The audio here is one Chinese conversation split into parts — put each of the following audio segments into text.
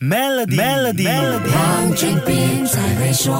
Melody，Melody，黄俊斌才会说。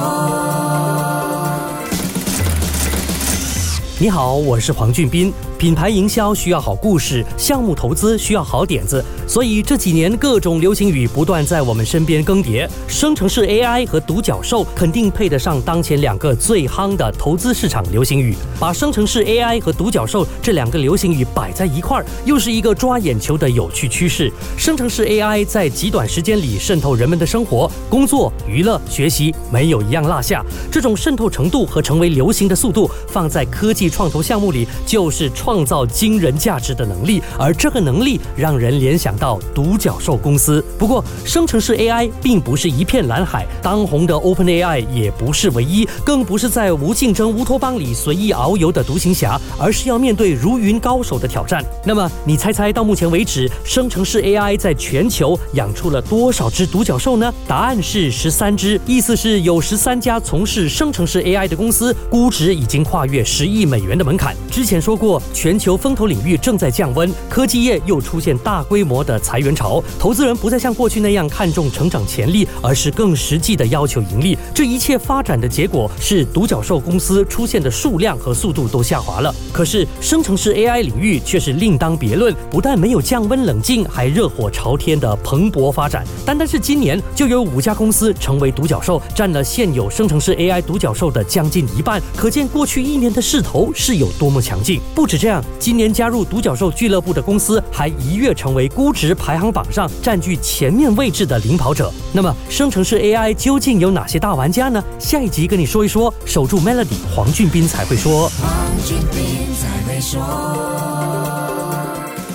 你好，我是黄俊斌。品牌营销需要好故事，项目投资需要好点子，所以这几年各种流行语不断在我们身边更迭。生成式 AI 和独角兽肯定配得上当前两个最夯的投资市场流行语。把生成式 AI 和独角兽这两个流行语摆在一块儿，又是一个抓眼球的有趣趋势。生成式 AI 在极短时间里渗透人们的生活、工作、娱乐、学习，没有一样落下。这种渗透程度和成为流行的速度，放在科技创投项目里，就是创创造惊人价值的能力。而这个能力让人联想到独角兽公司。不过，生成式 AI 并不是一片蓝海，当红的 OpenAI 也不是唯一，更不是在无竞争乌托邦里随意遨游的独行侠，而是要面对如云高手的挑战。那么，你猜猜到目前为止，生成式 AI 在全球养出了多少只独角兽呢？答案是十三只，意思是有十三家从事生成式 AI 的公司，估值已经跨越十亿美元的门槛。之前说过，全球风投领域正在降温，科技业又出现大规模的裁员潮，投资人不再像过去那样看重成长潜力，而是更实际的要求盈利。这一切发展的结果是，独角兽公司出现的数量和速度都下滑了。可是，生成式 AI 领域却是另当别论，不但没有降温冷静，还热火朝天的蓬勃发展。单单是今年，就有五家公司成为独角兽，占了现有生成式 AI 独角兽的将近一半。可见过去一年的势头是有多么强劲。不止这样，今年加入独角兽俱乐部的公司还一跃成为估值排行榜上占据前面位置的领跑者。那么，生成式 AI 究竟有哪些大玩家呢？下一集跟你说一说。守住 Melody，黄俊斌才会说。黄俊斌才会说。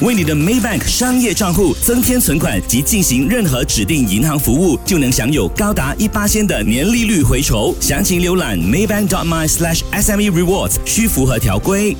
为你的 Maybank 商业账户增添存款及进行任何指定银行服务，就能享有高达一八仙的年利率回酬。详情浏览 maybank.my/sme rewards，需符合条规。